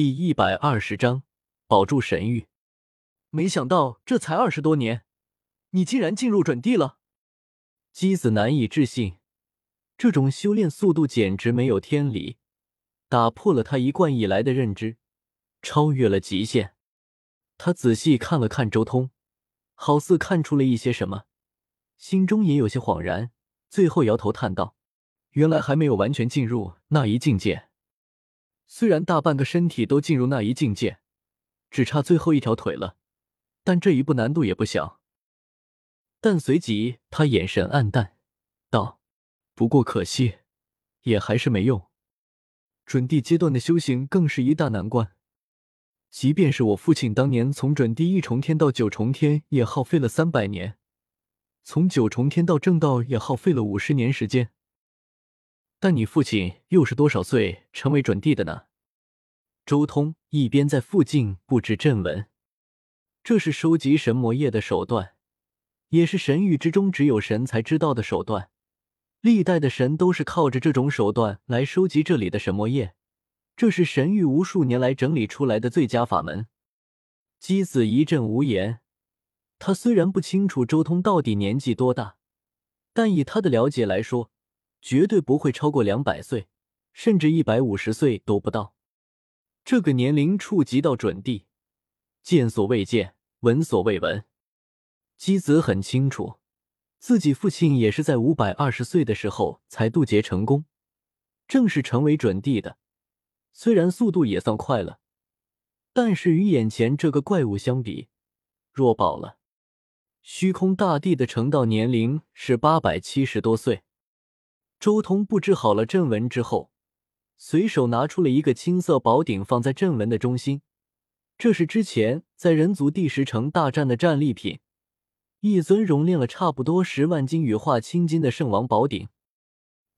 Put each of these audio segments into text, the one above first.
第一百二十章保住神域。没想到这才二十多年，你竟然进入准地了。姬子难以置信，这种修炼速度简直没有天理，打破了他一贯以来的认知，超越了极限。他仔细看了看周通，好似看出了一些什么，心中也有些恍然，最后摇头叹道：“原来还没有完全进入那一境界。”虽然大半个身体都进入那一境界，只差最后一条腿了，但这一步难度也不小。但随即他眼神黯淡，道：“不过可惜，也还是没用。准地阶段的修行更是一大难关，即便是我父亲当年从准地一重天到九重天，也耗费了三百年；从九重天到正道，也耗费了五十年时间。”但你父亲又是多少岁成为准帝的呢？周通一边在附近布置阵纹，这是收集神魔液的手段，也是神域之中只有神才知道的手段。历代的神都是靠着这种手段来收集这里的神魔液，这是神域无数年来整理出来的最佳法门。姬子一阵无言，他虽然不清楚周通到底年纪多大，但以他的了解来说。绝对不会超过两百岁，甚至一百五十岁都不到。这个年龄触及到准地，见所未见，闻所未闻。姬子很清楚，自己父亲也是在五百二十岁的时候才渡劫成功，正式成为准地的。虽然速度也算快了，但是与眼前这个怪物相比，弱爆了。虚空大帝的成道年龄是八百七十多岁。周通布置好了阵纹之后，随手拿出了一个青色宝鼎，放在阵纹的中心。这是之前在人族第十城大战的战利品，一尊熔炼了差不多十万斤羽化青金的圣王宝鼎。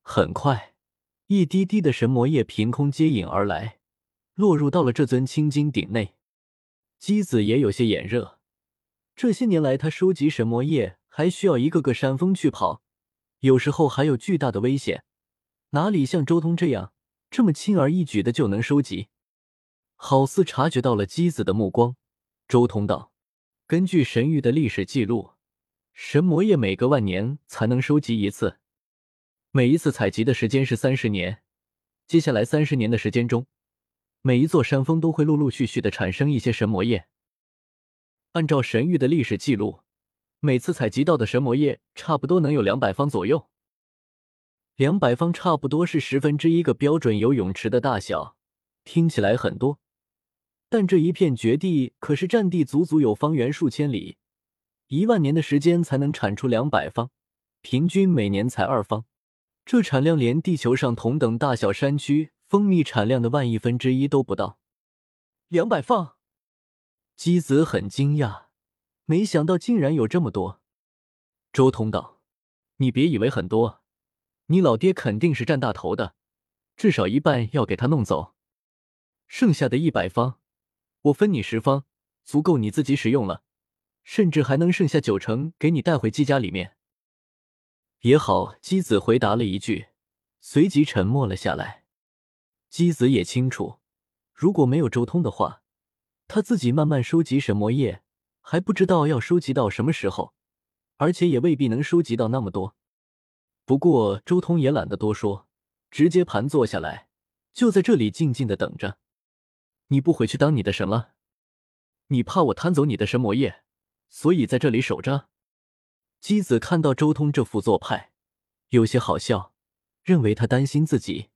很快，一滴滴的神魔液凭空接引而来，落入到了这尊青金鼎内。姬子也有些眼热，这些年来他收集神魔液还需要一个个山峰去跑。有时候还有巨大的危险，哪里像周通这样这么轻而易举的就能收集？好似察觉到了姬子的目光，周通道：“根据神域的历史记录，神魔液每隔万年才能收集一次，每一次采集的时间是三十年。接下来三十年的时间中，每一座山峰都会陆陆续续的产生一些神魔液。按照神域的历史记录。”每次采集到的神魔液差不多能有两百方左右，两百方差不多是十分之一个标准游泳池的大小，听起来很多，但这一片绝地可是占地足足有方圆数千里，一万年的时间才能产出两百方，平均每年才二方，这产量连地球上同等大小山区蜂蜜产量的万亿分之一都不到，两百方，姬子很惊讶。没想到竟然有这么多，周通道，你别以为很多，你老爹肯定是占大头的，至少一半要给他弄走，剩下的一百方，我分你十方，足够你自己使用了，甚至还能剩下九成给你带回姬家里面。也好，姬子回答了一句，随即沉默了下来。姬子也清楚，如果没有周通的话，他自己慢慢收集神魔液。还不知道要收集到什么时候，而且也未必能收集到那么多。不过周通也懒得多说，直接盘坐下来，就在这里静静的等着。你不回去当你的神了？你怕我贪走你的神魔液，所以在这里守着？姬子看到周通这副做派，有些好笑，认为他担心自己。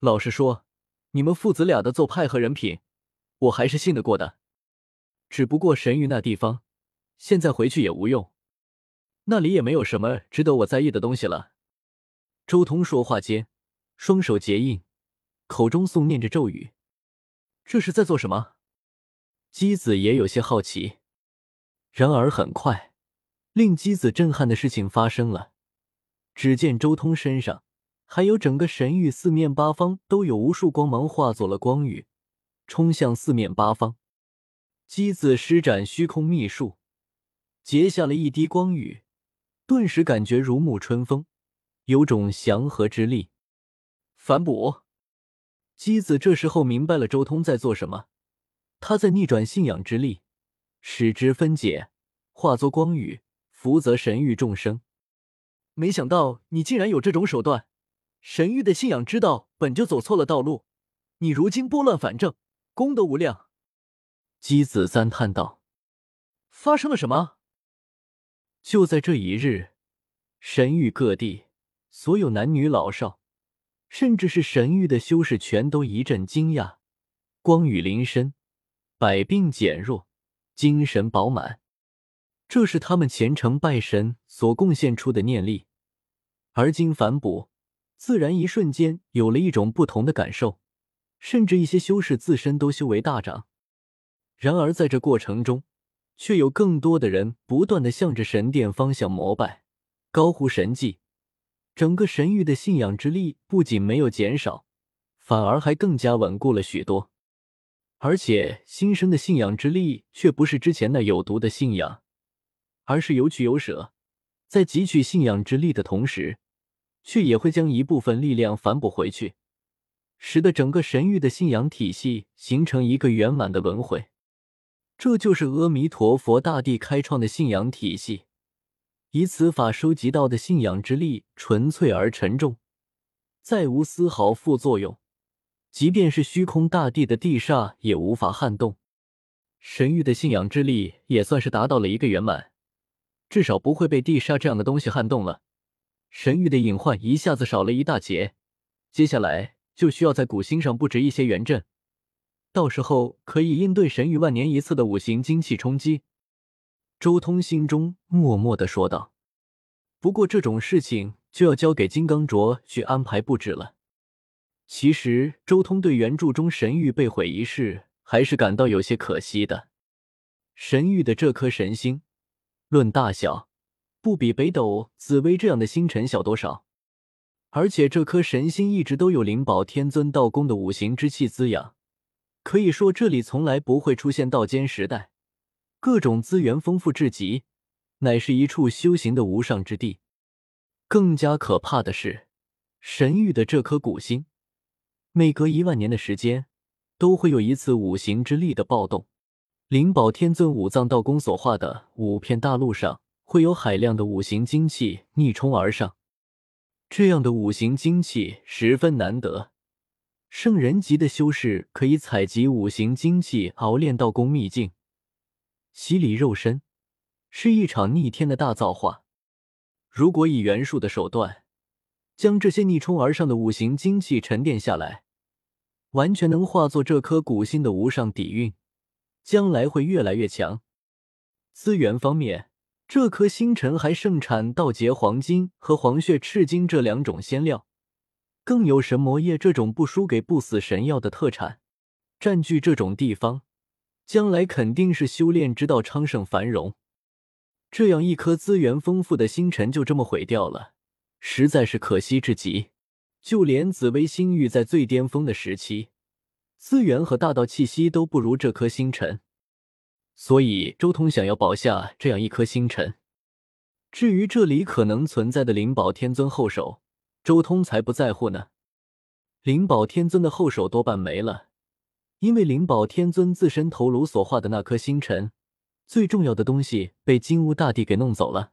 老实说，你们父子俩的做派和人品，我还是信得过的。只不过神域那地方，现在回去也无用，那里也没有什么值得我在意的东西了。周通说话间，双手结印，口中诵念着咒语，这是在做什么？姬子也有些好奇。然而很快，令姬子震撼的事情发生了。只见周通身上，还有整个神域四面八方都有无数光芒化作了光雨，冲向四面八方。姬子施展虚空秘术，结下了一滴光雨，顿时感觉如沐春风，有种祥和之力。反哺，姬子这时候明白了周通在做什么，他在逆转信仰之力，使之分解，化作光雨，福泽神域众生。没想到你竟然有这种手段！神域的信仰之道本就走错了道路，你如今拨乱反正，功德无量。姬子赞叹道：“发生了什么？”就在这一日，神域各地所有男女老少，甚至是神域的修士，全都一阵惊讶。光雨临身，百病减弱，精神饱满，这是他们虔诚拜神所贡献出的念力。而今反哺。自然，一瞬间有了一种不同的感受，甚至一些修士自身都修为大涨。然而，在这过程中，却有更多的人不断的向着神殿方向膜拜，高呼神迹。整个神域的信仰之力不仅没有减少，反而还更加稳固了许多。而且，新生的信仰之力却不是之前那有毒的信仰，而是有取有舍，在汲取信仰之力的同时。却也会将一部分力量反哺回去，使得整个神域的信仰体系形成一个圆满的轮回。这就是阿弥陀佛大帝开创的信仰体系。以此法收集到的信仰之力纯粹而沉重，再无丝毫副作用，即便是虚空大帝的地煞也无法撼动。神域的信仰之力也算是达到了一个圆满，至少不会被地煞这样的东西撼动了。神域的隐患一下子少了一大截，接下来就需要在古星上布置一些元阵，到时候可以应对神域万年一次的五行精气冲击。周通心中默默的说道：“不过这种事情就要交给金刚镯去安排布置了。”其实，周通对原著中神域被毁一事还是感到有些可惜的。神域的这颗神星，论大小。不比北斗、紫薇这样的星辰小多少，而且这颗神星一直都有灵宝天尊道宫的五行之气滋养，可以说这里从来不会出现道间时代，各种资源丰富至极，乃是一处修行的无上之地。更加可怕的是，神域的这颗古星，每隔一万年的时间，都会有一次五行之力的暴动。灵宝天尊五藏道宫所化的五片大陆上。会有海量的五行精气逆冲而上，这样的五行精气十分难得，圣人级的修士可以采集五行精气熬炼道宫秘境，洗礼肉身，是一场逆天的大造化。如果以元术的手段将这些逆冲而上的五行精气沉淀下来，完全能化作这颗古星的无上底蕴，将来会越来越强。资源方面。这颗星辰还盛产道劫黄金和黄血赤金这两种仙料，更有神魔液这种不输给不死神药的特产。占据这种地方，将来肯定是修炼之道昌盛繁荣。这样一颗资源丰富的星辰就这么毁掉了，实在是可惜至极。就连紫薇星域在最巅峰的时期，资源和大道气息都不如这颗星辰。所以，周通想要保下这样一颗星辰。至于这里可能存在的灵宝天尊后手，周通才不在乎呢。灵宝天尊的后手多半没了，因为灵宝天尊自身头颅所化的那颗星辰，最重要的东西被金乌大帝给弄走了。